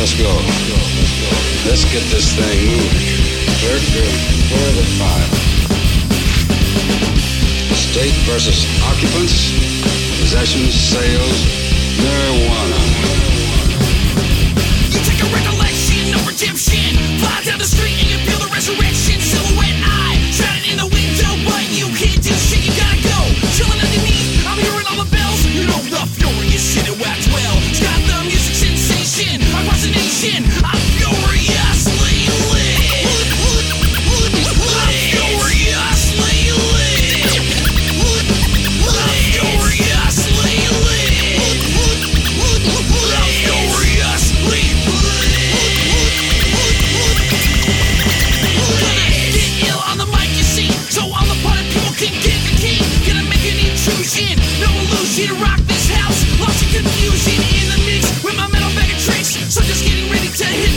Let's go. Let's get this thing moving. Third group, four the five. State versus occupants, possessions, sales, marijuana. Lots of confusion in the mix with my metal bag of tricks. So just getting ready to hit.